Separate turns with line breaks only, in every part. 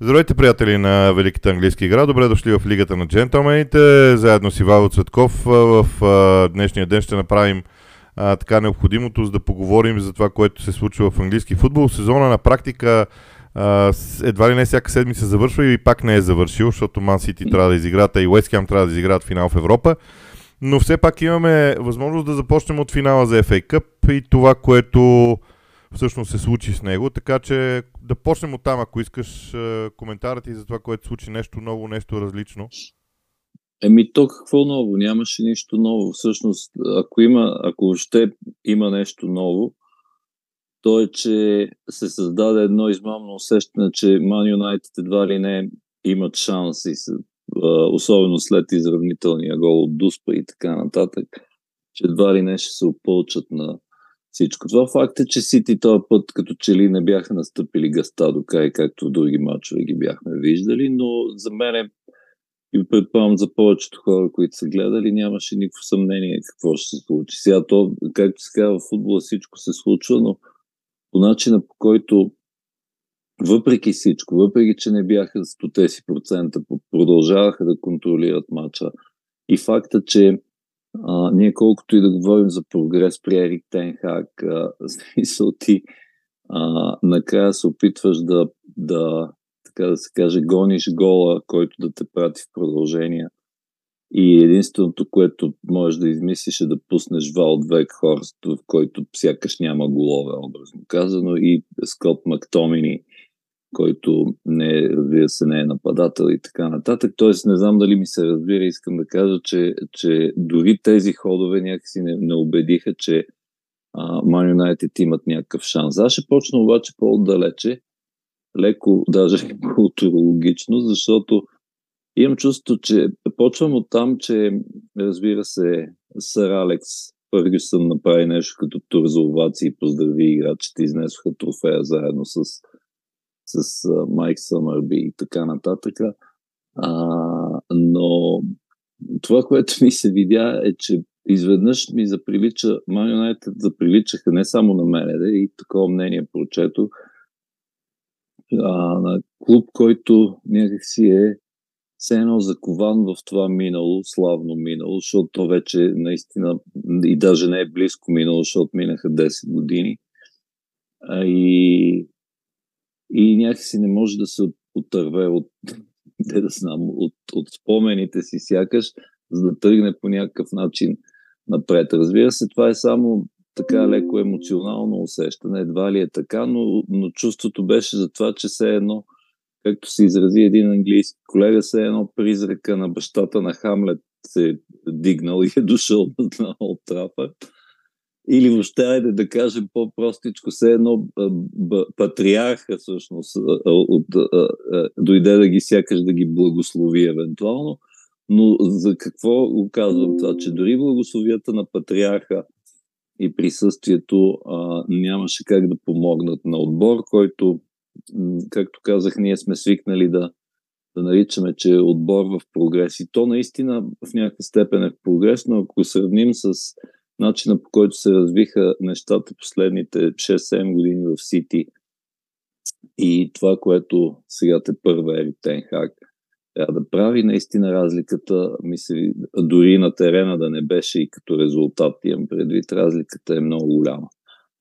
Здравейте, приятели на Великата английска игра. Добре дошли в Лигата на джентълмените. Заедно с Ивайло Цветков в днешния ден ще направим а, така необходимото, за да поговорим за това, което се случва в английски футбол. Сезона на практика едва ли не всяка седмица завършва и пак не е завършил, защото Ман Сити трябва да изиграт, а и Уест Хем трябва да изиграят финал в Европа. Но все пак имаме възможност да започнем от финала за FA Cup и това, което всъщност се случи с него. Така че да почнем от там, ако искаш коментарът и за това, което случи нещо ново, нещо различно.
Еми то какво ново? Нямаше нищо ново. Всъщност, ако има, ако ще има нещо ново, то е, че се създаде едно измамно усещане, че Man United едва ли не имат шанс и се, особено след изравнителния гол от Дуспа и така нататък, че едва ли не ще се опълчат на всичко това. Факт е, че Сити този път като че ли не бяха настъпили гъста до край, както в други матчове ги бяхме виждали, но за мен и предполагам за повечето хора, които са гледали, нямаше никакво съмнение какво ще се случи. Сега то, както се казва в футбола, всичко се случва, но по начина по който въпреки всичко, въпреки че не бяха 100 си процента, продължаваха да контролират матча и факта, че а, ние колкото и да говорим за прогрес при Ерик Тенхак, смисъл ти а, накрая се опитваш да, да, така да се каже, гониш гола, който да те прати в продължение. И единственото, което можеш да измислиш е да пуснеш Валд Векхорст, в който сякаш няма голове, образно казано, и Скот Мактомини – който не, разбира се, не е нападател и така нататък. Тоест, не знам дали ми се разбира, искам да кажа, че, че дори тези ходове някакси не, не убедиха, че Ман Юнайтед имат някакъв шанс. Аз ще почна обаче по-отдалече, леко, даже културологично, защото имам чувство, че почвам от там, че разбира се, сър Алекс Фъргюсън направи нещо като тур за овации поздрави играчите, изнесоха трофея заедно с с Майк Съмърби и така нататък. А, но това, което ми се видя е, че изведнъж ми заприлича, Man United заприличаха не само на мене, да, и такова мнение прочето, а, на клуб, който някакси е все едно закован в това минало, славно минало, защото то вече наистина и даже не е близко минало, защото минаха 10 години. А, и и някакси не може да се отърве от, не да знам, от, от спомените си сякаш, за да тръгне по някакъв начин напред. Разбира се, това е само така леко емоционално усещане, едва ли е така, но, но чувството беше за това, че все едно, както се изрази един английски колега, все едно призрака на бащата на Хамлет се е дигнал и е дошъл на Олд Трафърд или въобще, айде да кажем по-простичко, все едно патриарха всъщност от, дойде да ги сякаш да ги благослови евентуално, но за какво го казвам това? Че дори благословията на патриарха и присъствието а, нямаше как да помогнат на отбор, който, както казах, ние сме свикнали да, да наричаме, че е отбор в прогрес. И то наистина в някаква степен е в прогрес, но ако сравним с начина по който се развиха нещата последните 6-7 години в Сити и това, което сега те първа Ери Тенхак трябва да прави, наистина разликата, мисля, дори на терена да не беше и като резултат, имам предвид, разликата е много голяма.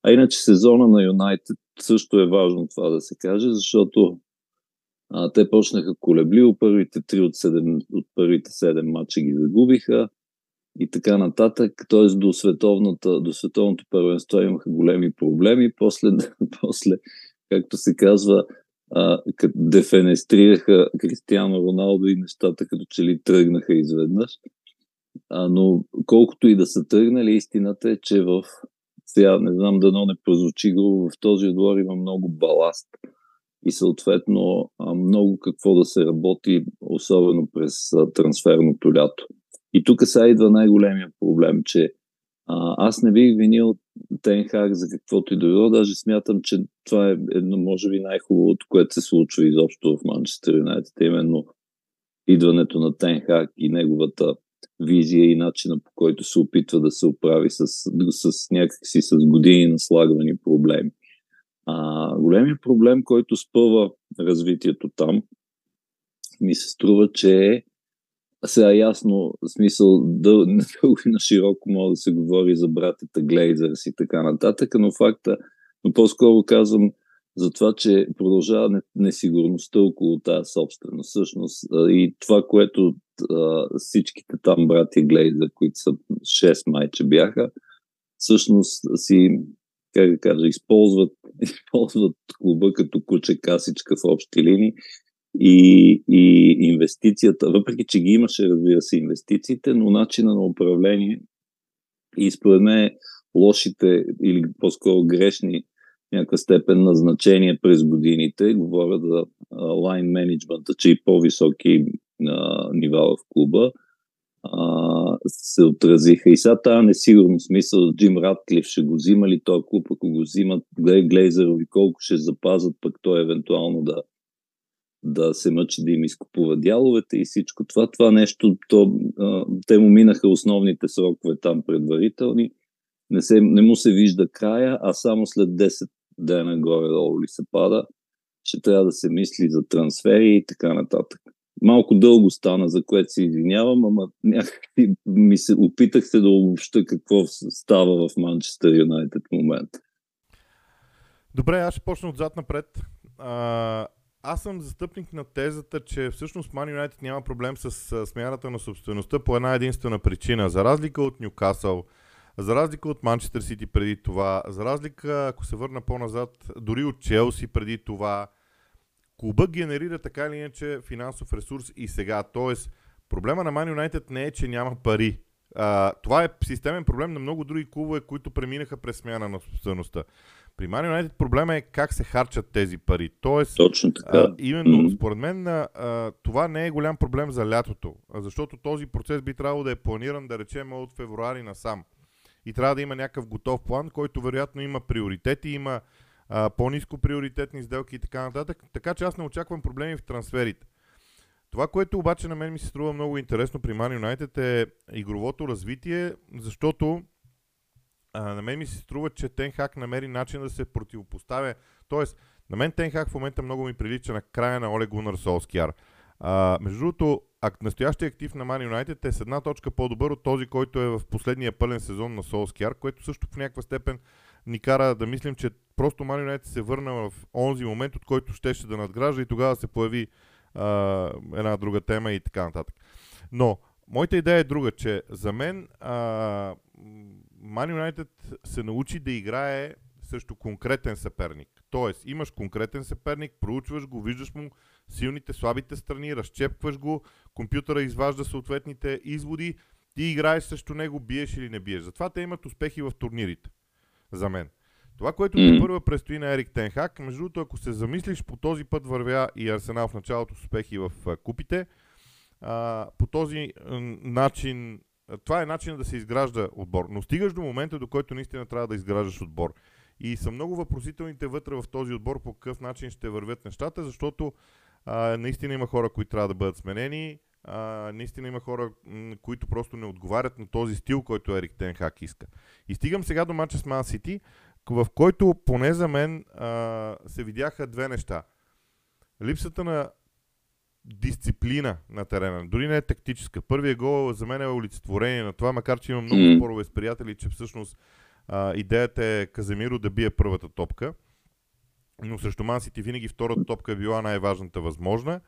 А иначе сезона на Юнайтед също е важно това да се каже, защото а, те почнаха колебливо, първите три от, 7, от първите 7 мача ги загубиха, и така нататък. Т.е. до, до световното първенство имаха големи проблеми. После, после както се казва, а, като дефенестрираха Кристиано Роналдо и нещата като че ли тръгнаха изведнъж. А, но колкото и да са тръгнали, истината е, че в сега не знам дано не прозвучи го, в този отбор има много баласт и съответно много какво да се работи, особено през трансферното лято. И тук сега идва най-големия проблем, че а, аз не бих винил Тенхак за каквото и да било. Даже смятам, че това е едно, може би, най-хубавото, което се случва изобщо в Манчестър Юнайтед, именно идването на Тенхак и неговата визия и начина по който се опитва да се оправи с, с някакси с години наслагвани проблеми. А, големият проблем, който спъва развитието там, ми се струва, че е сега ясно, в смисъл, дъл, дълго и на широко може да се говори за братята Глейзърс и така нататък, но факта, но по-скоро казвам за това, че продължава несигурността около тази собственост. Всъщност и това, което всичките там брати Глейзър, които са 6 майче бяха, всъщност си, как да кажа, използват, използват клуба като куче касичка в общи линии и, и инвестицията, въпреки че ги имаше, разбира се, инвестициите, но начина на управление и според мен лошите или по-скоро грешни някаква степен на значение през годините, говоря за лайн менеджмента, че и по-високи а, нива в клуба, а, се отразиха. И сега тази несигурност, смисъл, Джим Радклиф ще го взима ли този клуб, ако го взимат, Глейзерови колко ще запазат, пък той евентуално да, да се мъчи да им изкупува дяловете и всичко това. Това нещо, то, те му минаха основните срокове там предварителни. Не, се, не му се вижда края, а само след 10 дена горе-долу ли се пада, ще трябва да се мисли за трансфери и така нататък. Малко дълго стана, за което се извинявам, ама някакви ми се опитах се да обобща какво става в Манчестър Юнайтед в момента.
Добре, аз ще почна отзад напред. А, аз съм застъпник на тезата, че всъщност Man United няма проблем с смяната на собствеността по една единствена причина. За разлика от Ньюкасъл, за разлика от Манчестър Сити преди това, за разлика, ако се върна по-назад, дори от Челси преди това, клубът генерира така или иначе финансов ресурс и сега. Тоест, проблема на Man United не е, че няма пари. А, това е системен проблем на много други клубове, които преминаха през смяна на собствеността. При Man United проблема е как се харчат тези пари. Тоест,
Точно така.
А, именно, mm-hmm. според мен, а, това не е голям проблем за лятото, защото този процес би трябвало да е планиран, да речем, от февруари насам. И трябва да има някакъв готов план, който вероятно има приоритети, има а, по-низко приоритетни сделки и така нататък. Така че аз не очаквам проблеми в трансферите. Това, което обаче на мен ми се струва много интересно при Man United е игровото развитие, защото а, на мен ми се струва, че Тенхак намери начин да се противопоставя. Тоест, на мен Тенхак в момента много ми прилича на края на Олег Гунар Солскияр. А, между другото, настоящия актив на Man United е с една точка по-добър от този, който е в последния пълен сезон на Солскияр, което също в някаква степен ни кара да мислим, че просто Man United се върна в онзи момент, от който щеше да надгражда и тогава се появи а, една друга тема и така нататък. Но, моята идея е друга, че за мен а, Man United се научи да играе срещу конкретен съперник. Тоест, имаш конкретен съперник, проучваш го, виждаш му силните, слабите страни, разчепкваш го, компютъра изважда съответните изводи, ти играеш срещу него, биеш или не биеш. Затова те имат успехи в турнирите. За мен. Това, което mm. първа предстои на Ерик Тенхак, между другото, ако се замислиш, по този път вървя и Арсенал в началото с успехи в купите. А, по този начин това е начинът да се изгражда отбор. Но стигаш до момента, до който наистина трябва да изграждаш отбор. И са много въпросителните вътре в този отбор по какъв начин ще вървят нещата, защото а, наистина има хора, които трябва да бъдат сменени. А, наистина има хора, които просто не отговарят на този стил, който Ерик Тенхак иска. И стигам сега до матча с Ман Сити, в който поне за мен а, се видяха две неща. Липсата на дисциплина на терена. Дори не е тактическа. Първият гол за мен е олицетворение на това, макар че имам много mm. спорове с приятели, че всъщност а, идеята е Каземиро да бие първата топка. Но срещу Мансити винаги втората топка е била най-важната възможна.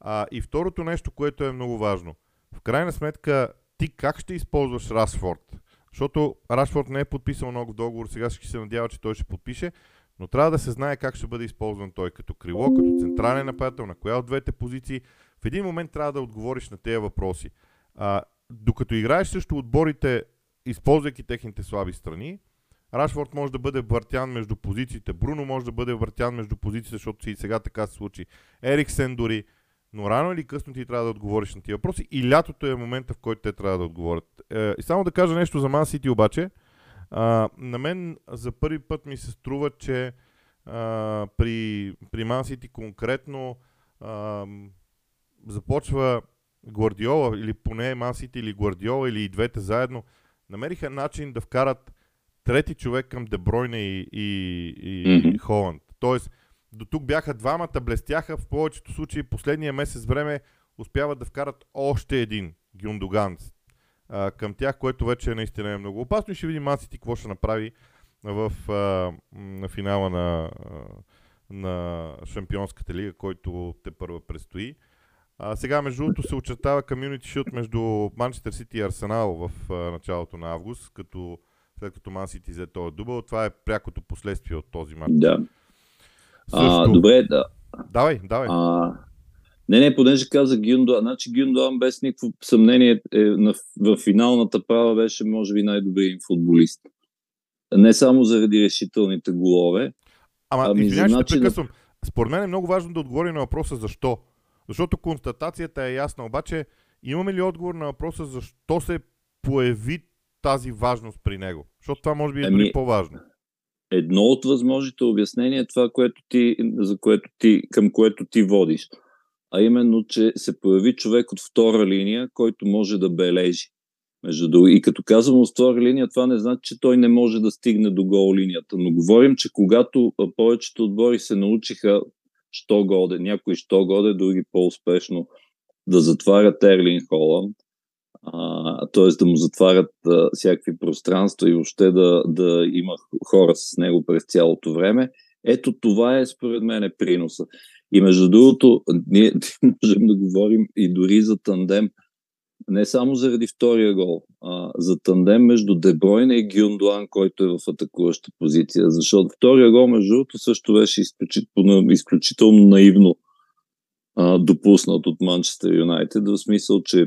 А, и второто нещо, което е много важно. В крайна сметка, ти как ще използваш Расфорд? Защото Рашфорд не е подписал много договор, сега ще се надява, че той ще подпише. Но трябва да се знае как ще бъде използван той като крило, като централен нападател, на коя от двете позиции. В един момент трябва да отговориш на тези въпроси. А, докато играеш също отборите, използвайки техните слаби страни, Рашфорд може да бъде въртян между позициите, Бруно може да бъде въртян между позициите, защото и сега така се случи. Ериксен дори. Но рано или късно ти трябва да отговориш на тези въпроси и лятото е момента, в който те трябва да отговорят. Е, и само да кажа нещо за Ман Сити обаче. А, на мен за първи път ми се струва, че а, при, при Man City конкретно а, започва Гвардиола, или поне Man City или Гвардиола, или и двете заедно, намериха начин да вкарат трети човек към Дебройне и, и, и
Мгм.
Холанд. Тоест, до тук бяха двамата, блестяха в повечето случаи. Последния месец време успяват да вкарат още един Гюндоган а, към тях, което вече наистина е много опасно и ще видим Мансити какво ще направи в а, на финала на, а, на Шампионската лига, който те първа предстои. А, сега, между другото, се очертава Community Shield между Манчестър Сити и Арсенал в а, началото на август, като след като Ман Сити взе този дубъл. Това е прякото последствие от този матч.
Да. А,
Също...
добре, да.
Давай, давай.
А, не, не, понеже каза Гюндоан, значи Гюндоан без никакво съмнение е, на, в финалната права беше може би най-добрият им футболист. Не само заради решителните голове.
Ама,
ами,
извинявай, ще
значи
прекъсвам. Според мен е много важно да отговори на въпроса защо. Защото констатацията е ясна, обаче имаме ли отговор на въпроса защо се появи тази важност при него? Защото това може би е
Ами,
дори по-важно.
Едно от възможните обяснения е това, което ти, за което ти, към което ти водиш. А именно, че се появи човек от втора линия, който може да бележи. Между друго. И като казвам от втора линия, това не значи, че той не може да стигне до гол линията. Но говорим, че когато повечето отбори се научиха, що годе, някои що годе, други по-успешно да затварят Ерлин Холанд, т.е. да му затварят а, всякакви пространства и въобще да, да има хора с него през цялото време. Ето това е според мен приноса. И между другото, ние можем да говорим и дори за тандем, не само заради втория гол, а за тандем между Дебройна и Гюндуан, който е в атакуваща позиция. Защото втория гол, между другото, също беше изключително, изключително наивно а, допуснат от Манчестър Юнайтед, в смисъл, че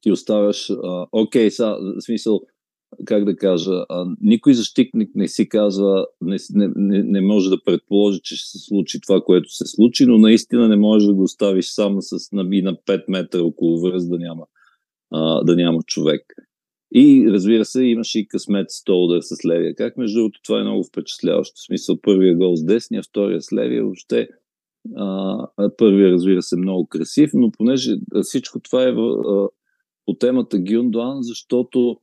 ти оставяш, а, окей, са, в смисъл, как да кажа, никой защитник не си казва, не, не, не, може да предположи, че ще се случи това, което се случи, но наистина не можеш да го оставиш само с на, и на 5 метра около връз да няма, а, да няма човек. И разбира се, имаше и късмет с този удар с левия. Как между другото това е много впечатляващо. В смисъл първия гол с десния, втория с левия, въобще а, първия разбира се много красив, но понеже всичко това е а, по темата Гюндуан, защото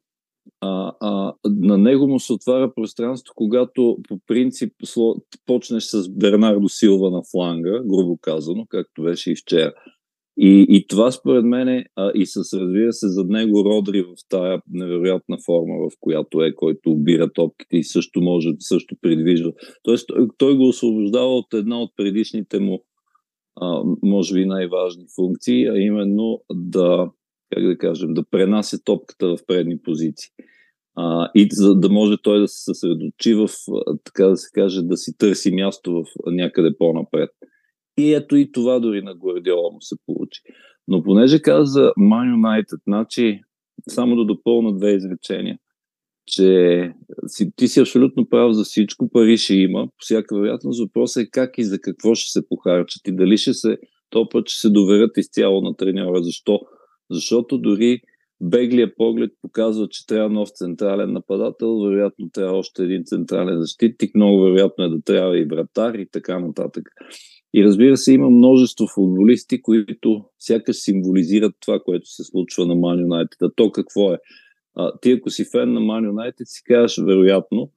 а, а, на него му се отваря пространство, когато по принцип почнеш с Бернардо Силва на фланга, грубо казано, както беше и вчера. И, и това според мен е, а, и с разбира се зад него Родри в тая невероятна форма, в която е, който обира топките и също може, също придвижва. Тоест той, той го освобождава от една от предишните му, а, може би най-важни функции, а именно да, как да кажем, да пренася топката в предни позиции. А, и за да може той да се съсредочи в, така да се каже, да си търси място в някъде по-напред. И ето и това дори на Гвардиола му се получи. Но понеже каза Man United, значи, само да допълна две изречения, че си, ти си абсолютно прав за всичко, пари ще има, по всяка вероятност. Въпросът е как и за какво ще се похарчат и дали ще се, то път ще се доверят изцяло на треньора. Защо? Защото дори беглия поглед показва, че трябва нов централен нападател, вероятно трябва още един централен защитник, много вероятно е да трябва и вратар и така нататък. И разбира се, има множество футболисти, които сякаш символизират това, което се случва на Man United. А то какво е? А, ти ако си фен на Man United, си казваш, вероятно,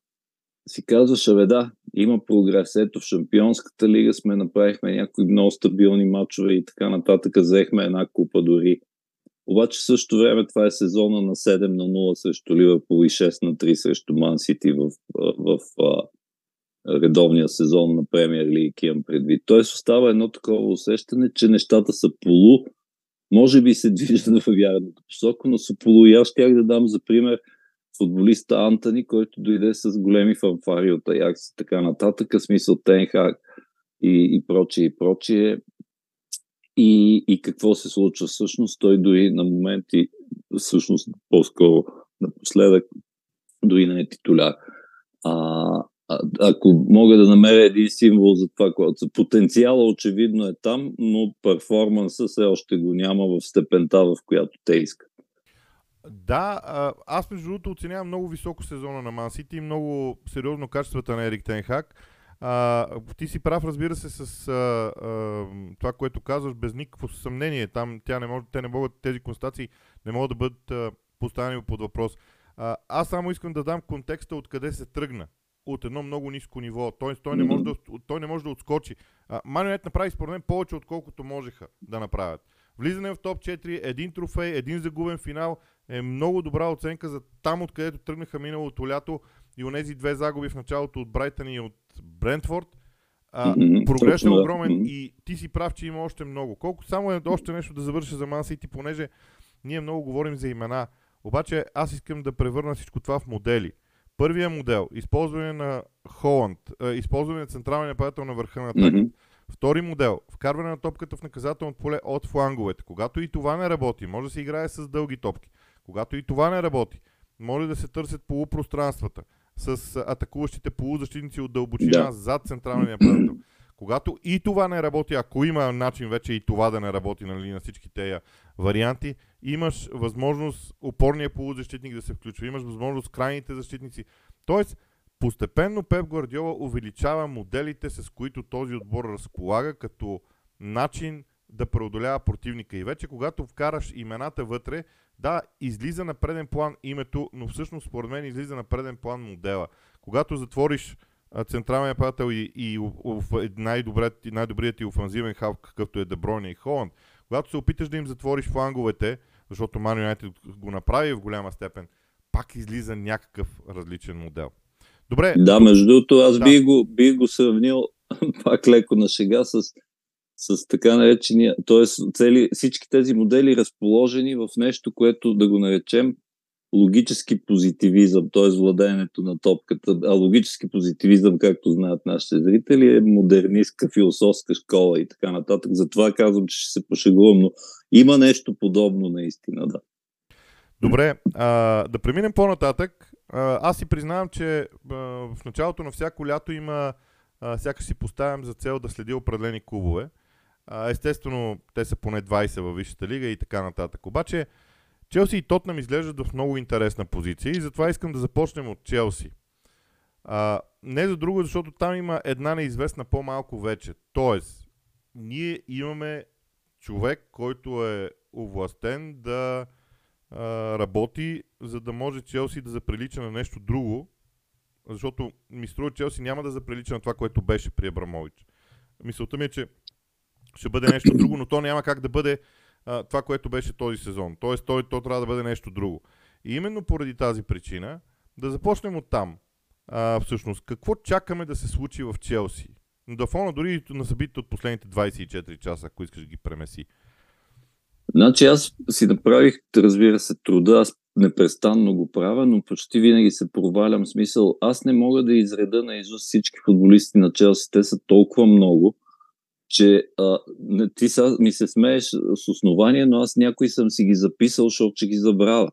си казваш, абе да, има прогрес. Ето в Шампионската лига сме направихме някои много стабилни матчове и така нататък. Взехме една купа дори. Обаче в същото време това е сезона на 7 на 0 срещу Ливърпул и 6 на 3 срещу Ман Сити в, в, в редовния сезон на Премьер Лиг имам предвид. Тоест остава едно такова усещане, че нещата са полу, може би се движат в вярната посока, но са полу. И аз щях да дам за пример футболиста Антони, който дойде с големи фанфари от Аякс и така нататък, смисъл Тенхак и, и прочие, и прочие. И, и какво се случва всъщност? Той дори на моменти, всъщност по-скоро напоследък, дори не е титуляр. А, а, ако мога да намеря един символ за това, което потенциала очевидно е там, но перформанса все още го няма в степента, в която те искат.
Да, аз между другото оценявам много високо сезона на Ман и много сериозно качествата на Ерик Тенхак. А, ти си прав, разбира се, с а, а, това, което казваш, без никакво съмнение. Там тя не може, те не могат, тези констатации не могат да бъдат а, поставени под въпрос. А, аз само искам да дам контекста откъде се тръгна. От едно много ниско ниво. Той, той, не, може да, той не може да отскочи. Манионет направи според мен повече, отколкото можеха да направят. Влизане в топ 4, един трофей, един загубен финал е много добра оценка за там, откъдето тръгнаха миналото лято и онези две загуби в началото от Брайтън и от Брентфорд. А, mm-hmm, прогресът е огромен mm-hmm. и ти си прав, че има още много. Колко само е още нещо да завърша за Ман Сити, понеже ние много говорим за имена. Обаче аз искам да превърна всичко това в модели. Първия модел, използване на Холанд, използване на централния нападател на върха на атака. Mm-hmm. Втори модел, вкарване на топката в наказателното поле от фланговете. Когато и това не работи, може да се играе с дълги топки. Когато и това не работи, може да се търсят полупространствата с атакуващите полузащитници от дълбочина да. зад централния нападател. Когато и това не работи, ако има начин вече и това да не работи нали, на всички тези варианти, имаш възможност опорния полузащитник да се включва, имаш възможност крайните защитници. Тоест, постепенно Пеп Гвардиола увеличава моделите, с които този отбор разполага като начин да преодолява противника. И вече когато вкараш имената вътре, да, излиза на преден план името, но всъщност според мен излиза на преден план модела. Когато затвориш централния прател и, и, и най-добрият, най-добрият ти офанзивен халф, какъвто е Дебройна и Холанд, когато се опиташ да им затвориш фланговете, защото Ман Юнайтед го направи в голяма степен, пак излиза някакъв различен модел. Добре.
Да, между другото, аз да. бих, го, бих го сравнил пак леко на шега с, с така наречения, т.е. Цели, всички тези модели разположени в нещо, което да го наречем логически позитивизъм, т.е. владеенето на топката. А логически позитивизъм, както знаят нашите зрители, е модернистка философска школа и така нататък. Затова казвам, че ще се пошегувам, но има нещо подобно наистина, да.
Добре, а, да преминем по-нататък. А, аз си признавам, че а, в началото на всяко лято има, сякаш си поставям за цел да следи определени клубове. Естествено, те са поне 20 във Висшата лига и така нататък. Обаче, Челси и Тотнам изглеждат в много интересна позиция и затова искам да започнем от Челси. А, не за друго, защото там има една неизвестна по-малко вече. Тоест, ние имаме човек, който е овластен да а, работи, за да може Челси да заприлича на нещо друго, защото ми струва, Челси няма да заприлича на това, което беше при Абрамович. Мисълта ми е, че ще бъде нещо друго, но то няма как да бъде а, това, което беше този сезон. Тоест, той, то трябва да бъде нещо друго. И именно поради тази причина, да започнем от там. А, всъщност, какво чакаме да се случи в Челси? Да фона дори на събитите от последните 24 часа, ако искаш да ги премеси.
Значи аз си направих, разбира се, труда, аз непрестанно го правя, но почти винаги се провалям смисъл. Аз не мога да изреда на изус всички футболисти на Челси, те са толкова много, че а, ти са, ми се смееш с основание, но аз някои съм си ги записал, защото че ги забравя.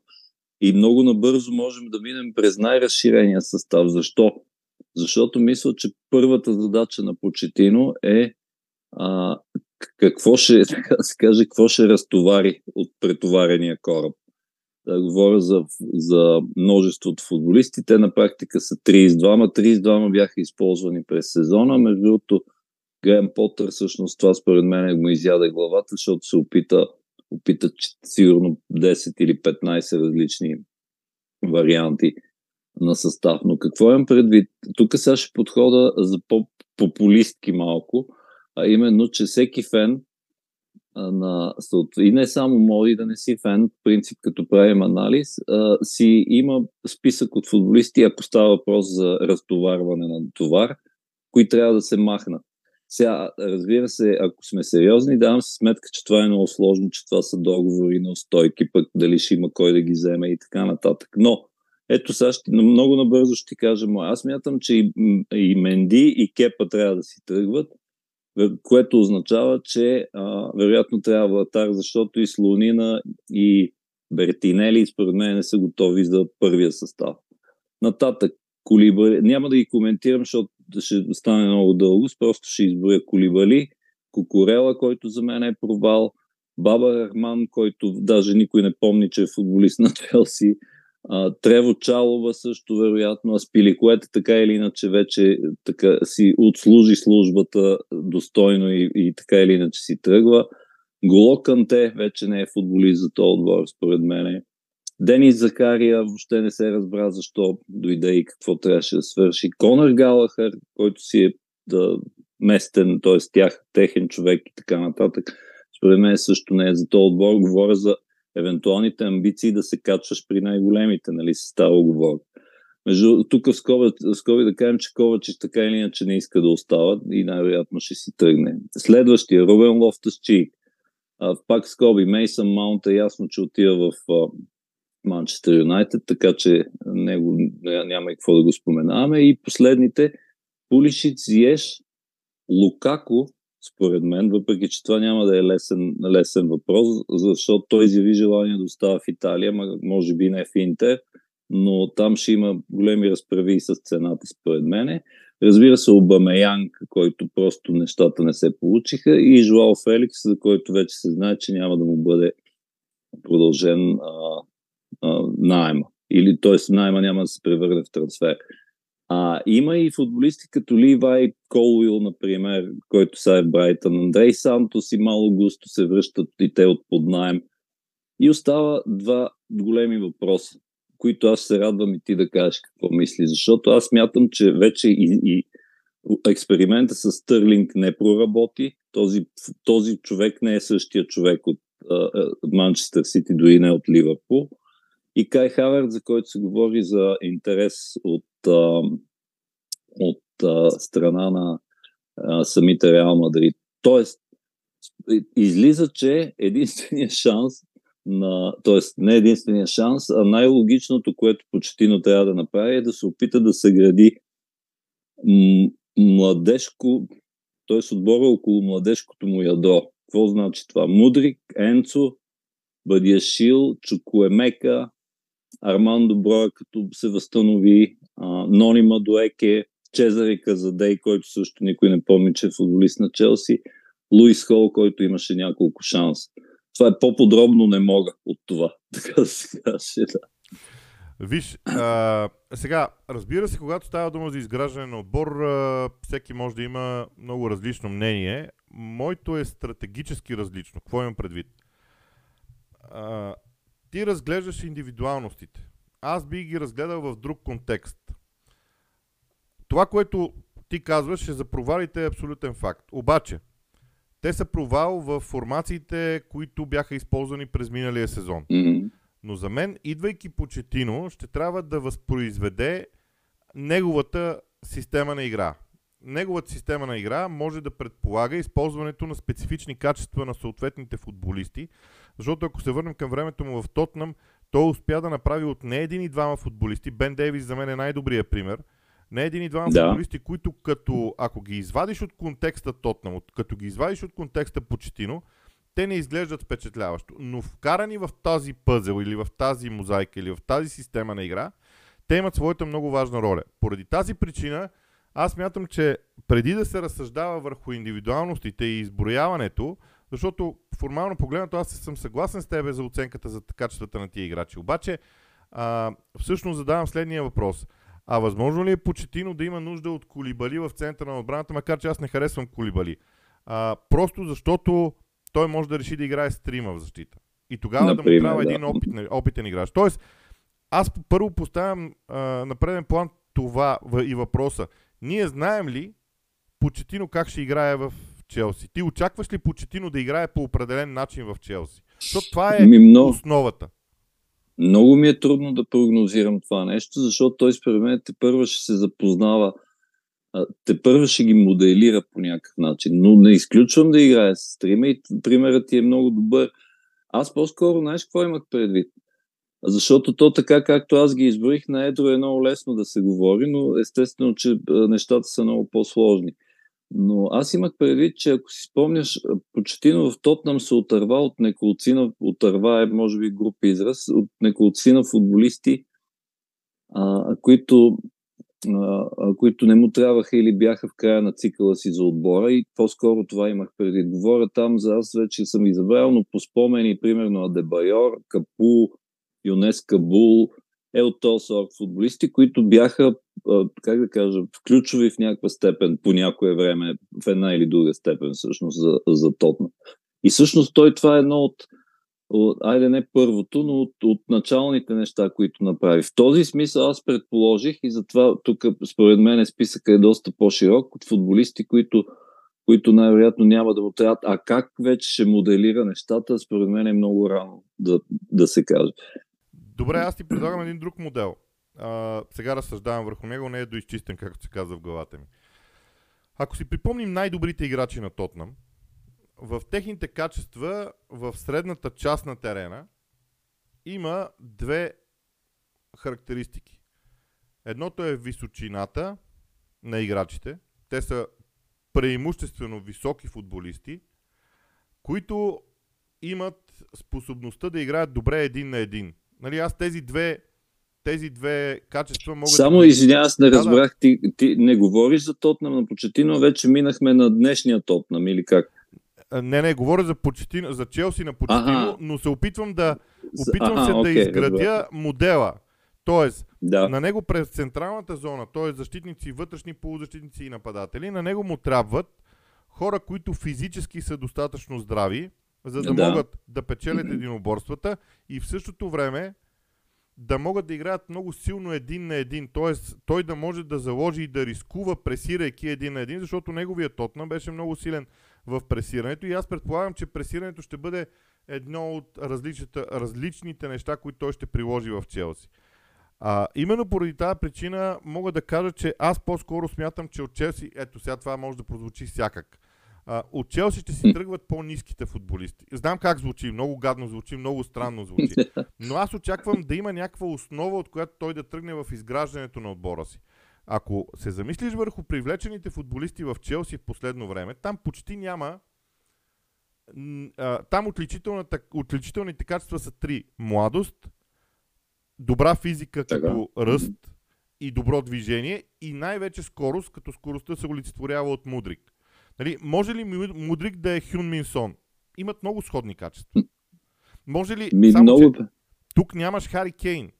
И много набързо можем да минем през най-разширения състав. Защо? Защото мисля, че първата задача на Почетино е а, какво ще, така се каже, какво ще разтовари от претоварения кораб. Да говоря за, за множеството футболисти. Те на практика са 32, 32 бяха използвани през сезона. Между другото, Грем Потър всъщност това според мен му изяде главата, защото се опита, опита сигурно 10 или 15 различни варианти на състав. Но какво имам предвид? Тук сега ще подхода за по-популистки малко, а именно, че всеки фен на, и не само моди да не си фен, в принцип като правим анализ, а, си има списък от футболисти, ако става въпрос за разтоварване на товар, които трябва да се махнат. Сега, разбира се, ако сме сериозни, давам си сметка, че това е много сложно, че това са договори на устойки, пък дали ще има кой да ги вземе и така нататък. Но, ето сега ще, много набързо ще кажа, аз мятам, че и, и Менди и Кепа трябва да си тръгват, което означава, че а, вероятно трябва вратар, защото и Слонина и Бертинели според мен не са готови за първия състав. Нататък, Колибали, няма да ги коментирам, защото ще стане много дълго, просто ще изброя Колибали, Кокорела, който за мен е провал, Баба Рахман, който даже никой не помни, че е футболист на Челси, а, Трево Чалова също вероятно, а Спиликуета така или иначе вече така, си отслужи службата достойно и, и така или иначе си тръгва. Голо Канте вече не е футболист за този отбор, според мен. Денис Закария въобще не се разбра защо дойде и какво трябваше да свърши. Конър Галахър, който си е да, местен, т.е. тях, техен човек и така нататък, според мен също не е за този отбор. Говоря за евентуалните амбиции да се качваш при най-големите, нали, се става говор. Между, тук в скоби, скоби да кажем, че Ковачич така или иначе не иска да остава и най-вероятно ще си тръгне. Следващия, Рубен Лофтас Чик. Пак скоби, Мейсън Маунт е ясно, че отива в Манчестър Юнайтед, така че него няма и какво да го споменаваме. И последните, Пулишиц, Зиеш, Лукако, според мен, въпреки че това няма да е лесен, лесен въпрос, защото той изяви желание да остава в Италия, може би не в Интер, но там ще има големи разправи с цената, според мене. Разбира се, Обамеянг, който просто нещата не се получиха, и Жуал Феликс, за който вече се знае, че няма да му бъде продължен а, а, найема. Или, т.е. найема няма да се превърне в трансфер. А, има и футболисти като Ливай Колуил, например, който са е в Брайтън. Андрей Сантос и Мало Густо се връщат и те от поднаем. И остава два големи въпроса, които аз се радвам и ти да кажеш какво мисли. Защото аз мятам, че вече и, и експеримента с Стърлинг не проработи. Този, този човек не е същия човек от Манчестър Сити, дори не от Ливърпул. И Кай Хаверт, за който се говори за интерес от от страна на самите Реал Мадрид. Тоест, излиза, че единствения шанс на, т.е. не единствения шанс, а най-логичното, което почетино трябва да направи е да се опита да съгради младежко, т.е. отбора около младежкото му ядро. Какво значи това? Мудрик, Енцо, Бадиашил, Чукуемека, Армандо Броя, като се възстанови, Нони Мадуеке, Чезари Казадей, който също никой не помни, че е футболист на Челси, Луис Хол, който имаше няколко шанса. Това е по-подробно не мога от това, така да се каже. Да.
Виж, а, сега, разбира се, когато става дума за изграждане на отбор, а, всеки може да има много различно мнение. Моето е стратегически различно. Какво имам предвид? А, ти разглеждаш индивидуалностите. Аз би ги разгледал в друг контекст. Това, което ти казваш, е за провалите е абсолютен факт. Обаче, те са провал в формациите, които бяха използвани през миналия сезон.
Mm-hmm.
Но за мен, идвайки по Четино, ще трябва да възпроизведе неговата система на игра. Неговата система на игра може да предполага използването на специфични качества на съответните футболисти, защото ако се върнем към времето му в Тотнам, той успя да направи от не един и двама футболисти, Бен Дейвис за мен е най-добрият пример, не един и двама да. футболисти, които като, ако ги извадиш от контекста Тотнам, като ги извадиш от контекста Почетино, те не изглеждат впечатляващо. Но вкарани в тази пъзел или в тази мозайка или в тази система на игра, те имат своята много важна роля. Поради тази причина, аз мятам, че преди да се разсъждава върху индивидуалностите и изброяването, защото формално погледнато аз съм съгласен с тебе за оценката за качествата на тия играчи. Обаче, а, всъщност задавам следния въпрос. А възможно ли е Почетино да има нужда от колибали в центъра на отбраната, макар че аз не харесвам колибали? А, просто защото той може да реши да играе стрима в защита. И тогава Например, да му трябва да. един опитен, опитен играч. Тоест, аз първо поставям а, на преден план това и въпроса. Ние знаем ли Почетино как ще играе в Челси? Ти очакваш ли Почетино да играе по определен начин в Челси? Защото това е Ми, основата.
Много ми е трудно да прогнозирам това нещо, защото той според мен те първа ще се запознава, те първа ще ги моделира по някакъв начин, но не изключвам да играе с стрима и примерът ти е много добър. Аз по-скоро, знаеш какво имах предвид? Защото то така, както аз ги изброих, на едро е много лесно да се говори, но естествено, че нещата са много по-сложни. Но аз имах предвид, че ако си спомняш, Почетино в Тотнам се отърва от неколцина, отърва е може би група израз, от неколцина футболисти, а, които, а, които не му трябваха или бяха в края на цикъла си за отбора и по-скоро това имах предвид. Говоря там за аз вече съм избрал, но по спомени, примерно Адебайор, Капу, Юнес Кабул, е от този сорт футболисти, които бяха, как да кажа, ключови в някаква степен по някое време, в една или друга степен всъщност за, за Тотна. И всъщност той това е едно от от, айде не първото, но от, от началните неща, които направи. В този смисъл аз предположих и затова тук според мен списъка е доста по-широк от футболисти, които, които най-вероятно няма да му трябват. А как вече ще моделира нещата, според мен е много рано да, да се каже.
Добре, аз ти предлагам един друг модел. А, сега разсъждавам върху него, не е доизчистен, както се казва в главата ми. Ако си припомним най-добрите играчи на Тотнам, в техните качества в средната част на терена има две характеристики. Едното е височината на играчите. Те са преимуществено високи футболисти, които имат способността да играят добре един на един. Нали, аз тези две тези две качества могат
Само
да...
извинявай, аз не разбрах, ти, ти не говориш за Тотнам на Почетино, вече минахме на днешния Тотнам или как?
Не, не, говоря за, Почетино, за Челси на Почетино, ага. но се опитвам да опитвам ага, се окей, да изградя разбрах. модела. Тоест, да. на него през централната зона, т.е. защитници, вътрешни полузащитници и нападатели, на него му трябват хора, които физически са достатъчно здрави, за да, да. могат да печелят единоборствата и в същото време да могат да играят много силно един на един. Т.е. той да може да заложи и да рискува пресирайки един на един, защото неговият Тотна беше много силен в пресирането и аз предполагам, че пресирането ще бъде едно от различните неща, които той ще приложи в Челси. А, именно поради тази причина мога да кажа, че аз по-скоро смятам, че от Челси, ето сега това може да прозвучи всякак, а, от Челси ще си тръгват по-низките футболисти. Знам как звучи, много гадно звучи, много странно звучи. Но аз очаквам да има някаква основа, от която той да тръгне в изграждането на отбора си. Ако се замислиш върху привлечените футболисти в Челси в последно време, там почти няма. Там отличителните качества са три. Младост, добра физика така. като ръст и добро движение и най-вече скорост, като скоростта се олицетворява от Мудрик. Нали, може ли Мудрик да е Хюн Минсон? Имат много сходни качества. Може ли...
Ми, само, много... че,
тук нямаш Хари Кейн,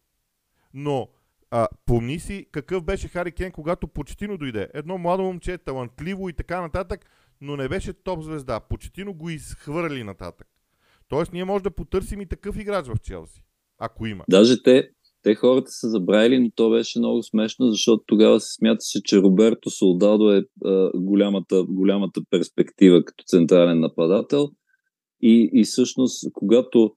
но а, помни си какъв беше Хари Кейн, когато Почетино дойде. Едно младо момче, талантливо и така нататък, но не беше топ звезда. Почетино го изхвърли нататък. Тоест ние може да потърсим и такъв играч в Челси, ако има.
Даже те, те хората са забравили, но то беше много смешно, защото тогава се смяташе, че Роберто Солдадо е а, голямата, голямата перспектива като централен нападател. И, и всъщност, когато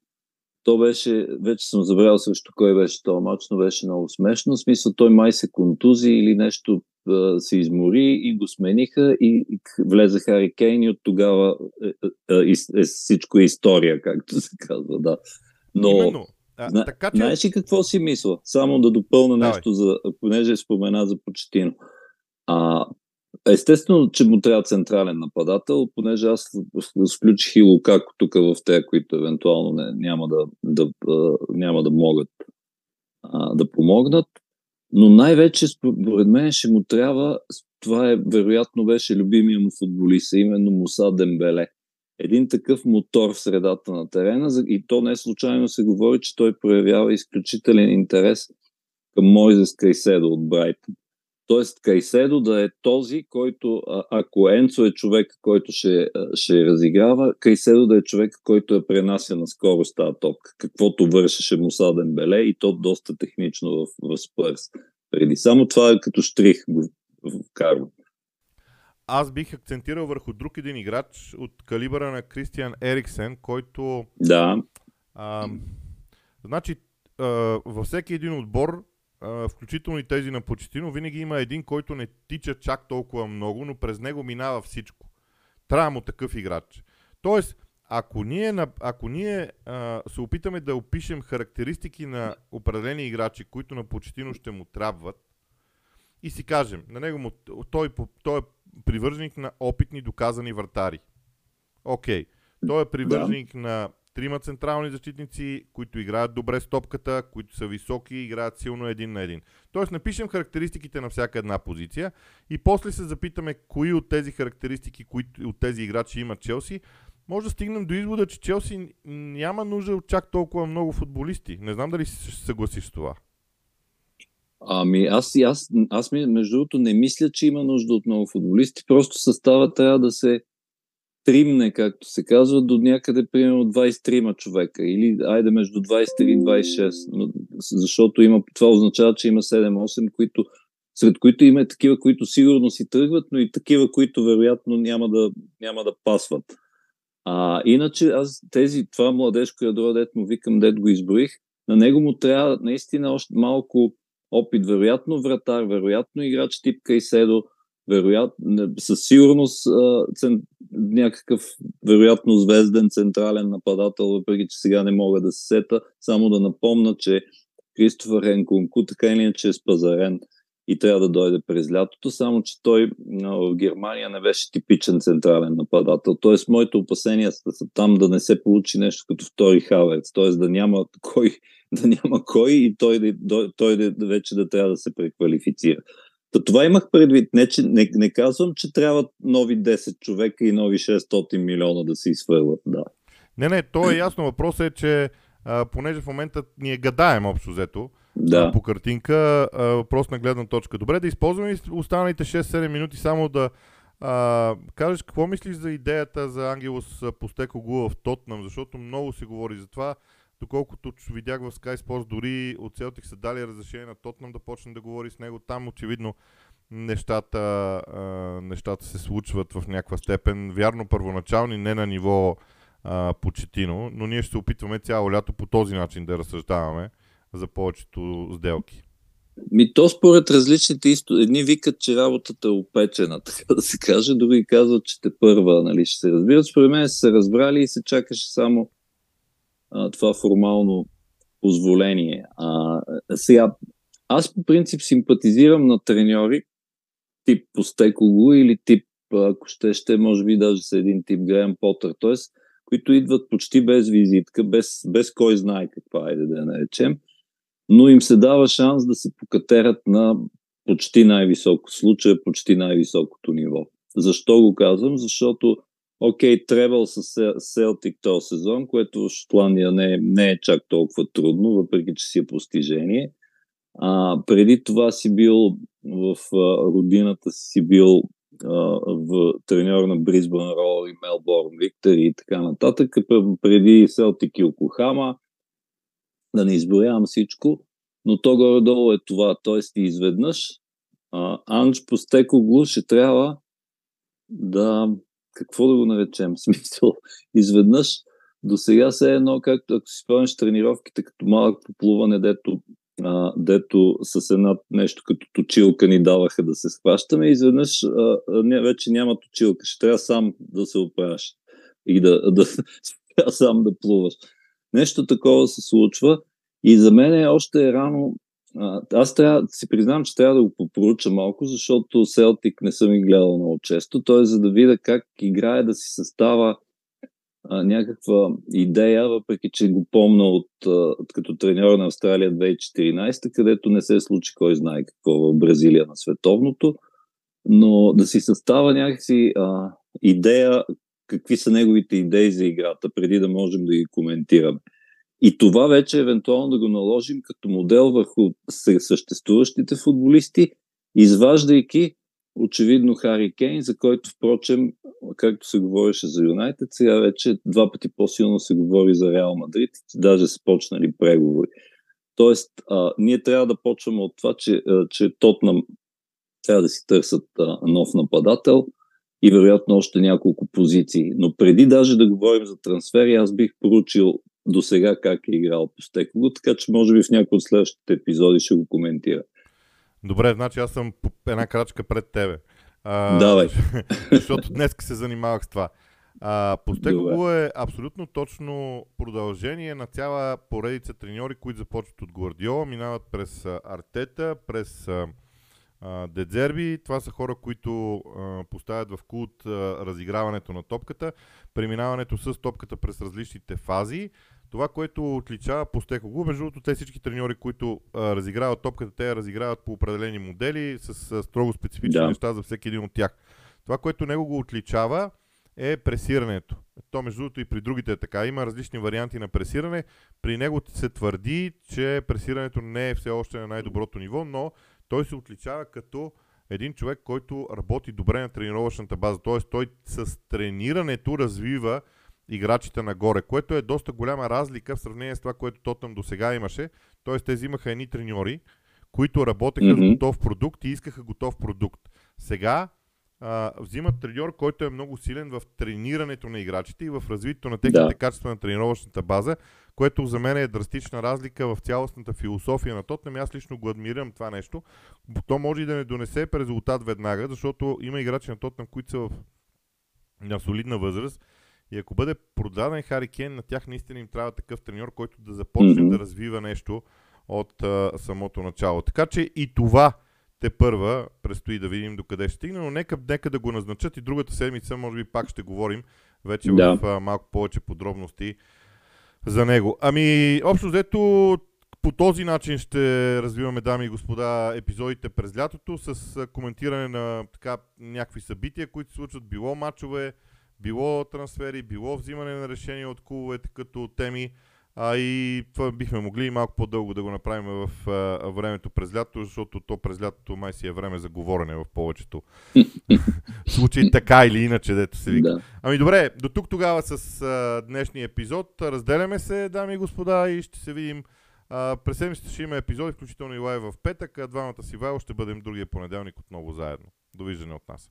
то беше, вече съм забравял срещу кой беше този матч, но беше много смешно. В смисъл, той май се контузи или нещо а, се измори и го смениха и, и влезе Хари Кейн и от тогава е, е, е, е, всичко е история, както се казва, да.
Но, Именно. А, Зна, така, че...
Знаеш ли какво си мисля? Само да допълна Давай. нещо, за, понеже спомена за почетино. А, естествено, че му трябва централен нападател, понеже аз включих и Лукако тук в те, които евентуално не, няма, да, да, няма да могат а, да помогнат. Но най-вече, според мен, ще му трябва, това е, вероятно беше любимия му футболист, именно Муса Дембеле един такъв мотор в средата на терена и то не случайно се говори, че той проявява изключителен интерес към Мойзес Кайседо от Брайтън. Тоест Кайседо да е този, който, ако Енцо е човек, който ще, ще разиграва, Кайседо да е човек, който е пренася на скорост тази топка, каквото вършеше Мусаден Беле и то доста технично в, в Спърс. Преди само това е като штрих го вкарва
аз бих акцентирал върху друг един играч от калибъра на Кристиан Ериксен, който...
Да.
А, значи, а, във всеки един отбор, а, включително и тези на Почетино, винаги има един, който не тича чак толкова много, но през него минава всичко. Трябва му такъв играч. Тоест, ако ние, ако ние а, се опитаме да опишем характеристики на определени играчи, които на Почетино ще му трябват, и си кажем, на него му, той, той е привърженик на опитни доказани вратари. Окей. Okay. Той е привърженик да. на трима централни защитници, които играят добре с топката, които са високи и играят силно един на един. Тоест напишем характеристиките на всяка една позиция и после се запитаме кои от тези характеристики, кои от тези играчи имат Челси. Може да стигнем до извода, че Челси няма нужда от чак толкова много футболисти. Не знам дали се съгласиш с това.
Ами аз, аз, аз между другото не мисля, че има нужда от много футболисти, просто състава трябва да се стримне, както се казва, до някъде примерно 23 човека. Или айде между 23 и 26, защото има, това означава, че има 7-8, които, сред които има и такива, които сигурно си тръгват, но и такива, които вероятно няма да, няма да пасват. А, иначе аз тези, това младежко ядро, дет му викам, дет го изброих, на него му трябва наистина още малко опит. Вероятно вратар, вероятно играч тип Кайседо, вероятно, със сигурност цен, някакъв вероятно звезден централен нападател, въпреки че сега не мога да се сета, само да напомна, че Кристофър Енкунку така или иначе е спазарен и трябва да дойде през лятото, само че той в Германия не беше типичен централен нападател. Тоест, моите опасения са там да не се получи нещо като втори Хаверц, т.е. да няма кой, да няма кой и той, да, той да, вече да трябва да се преквалифицира. Та това имах предвид. Не, че, не, не казвам, че трябват нови 10 човека и нови 600 милиона да се изхвърлят. Да.
Не, не, то е ясно. Въпросът е, че а, понеже в момента ние гадаем общо взето,
да.
по картинка, въпрос на гледна точка. Добре, да използваме останалите 6-7 минути само да а, кажеш какво мислиш за идеята за Ангелос Постекоглу в Тотнам, защото много се говори за това. Доколкото видях в Sky Sports, дори от Celtic са дали разрешение на Тотнам да почне да говори с него. Там очевидно нещата, а, нещата се случват в някаква степен. Вярно първоначални, не на ниво а, почетино, но ние ще се опитваме цяло лято по този начин да разсъждаваме за повечето сделки.
Ми то според различните истории. Едни викат, че работата е опечена, така да се каже, други казват, че те първа, нали, ще се разбират. Според мен са се разбрали и се чакаше само а, това формално позволение. А, сега, аз по принцип симпатизирам на треньори тип Постеколу или тип, ако ще, ще може би даже с един тип Греъм Потър, т.е. които идват почти без визитка, без, без кой знае каква, айде да я наречем, но им се дава шанс да се покатерят на почти най-високо случая, почти най-високото ниво. Защо го казвам? Защото Окей, okay, требал с Селтик този сезон, което в Шотландия не е, не е чак толкова трудно, въпреки че си е постижение. А, преди това си бил в а, родината си бил а, в треньор на Бризбън Рол и Мелборн Виктор и така нататък. Преди Селтик и Окохама, да не изброявам всичко, но то горе-долу е това. Тоест изведнъж а, Анж Постекоглу ще трябва да какво да го наречем, смисъл, изведнъж до сега се е едно, както ако си спомняш тренировките като малък поплуване, дето, а, дето с една нещо като точилка ни даваха да се схващаме, изведнъж а, не, вече няма точилка, ще трябва сам да се оправяш и да, да сам да плуваш. Нещо такова се случва и за мен е още е рано аз трябва да си признам, че трябва да го попроуча малко, защото Селтик не съм ги гледал много често. Той за да видя как играе да си състава а, някаква идея, въпреки че го помна от, от като треньор на Австралия 2014, където не се случи кой знае какво в Бразилия на световното, но да си състава някакси а, идея, какви са неговите идеи за играта, преди да можем да ги коментираме. И това вече евентуално да го наложим като модел върху съществуващите футболисти, изваждайки очевидно Хари Кейн, за който впрочем, както се говореше за Юнайтед, сега вече два пъти по-силно се говори за Реал Мадрид, даже са почнали преговори. Тоест, а, ние трябва да почваме от това, че, а, че Тотнам трябва да си търсят а, нов нападател и вероятно още няколко позиции. Но преди даже да говорим за трансфери, аз бих поручил до сега как е играл по Стеколо, така че може би в някои от следващите епизоди ще го коментира.
Добре, значи аз съм една крачка пред тебе.
А, Давай.
Защото днес се занимавах с това. А, е абсолютно точно продължение на цяла поредица треньори, които започват от Гвардиола, минават през Артета, през Дедзерби. Това са хора, които а, поставят в култ а, разиграването на топката, преминаването с топката през различните фази това, което отличава Постекоглу, между другото, те всички треньори, които а, разиграват топката, те я разиграват по определени модели с а, строго специфични да. неща за всеки един от тях. Това, което него го отличава, е пресирането. То, между другото, и при другите е така. Има различни варианти на пресиране. При него се твърди, че пресирането не е все още на най-доброто ниво, но той се отличава като един човек, който работи добре на тренировъчната база. Т.е. той с тренирането развива играчите нагоре, което е доста голяма разлика в сравнение с това, което Тотъм до сега имаше. Т.е. те взимаха едни треньори, които работеха mm-hmm. с готов продукт и искаха готов продукт. Сега а, взимат треньор, който е много силен в тренирането на играчите и в развитието на техните да. качества на тренировъчната база, което за мен е драстична разлика в цялостната философия на Тотнем. Аз лично го адмирам това нещо. То може и да не донесе резултат веднага, защото има играчи на Тотнем, които са в на солидна възраст. И ако бъде продаден Хари Кен, на тях наистина им трябва такъв треньор, който да започне mm-hmm. да развива нещо от а, самото начало. Така че и това те първа предстои да видим докъде ще стигне, но нека, нека да го назначат и другата седмица, може би пак ще говорим вече да. в а, малко повече подробности за него. Ами, общо взето, по този начин ще развиваме, дами и господа, епизодите през лятото с коментиране на така някакви събития, които се случват, било матчове, било трансфери, било взимане на решения от клубовете като теми. А и това бихме могли малко по-дълго да го направим в а, времето през лято, защото то през лятото май си е време за говорене в повечето случаи, така или иначе, дето се вика. Да. Ами добре, до тук тогава с а, днешния епизод. Разделяме се, дами и господа, и ще се видим а, през седмицата ще има епизоди, включително и лайв в петък, а двамата си вайл ще бъдем другия понеделник отново заедно. Довиждане от нас.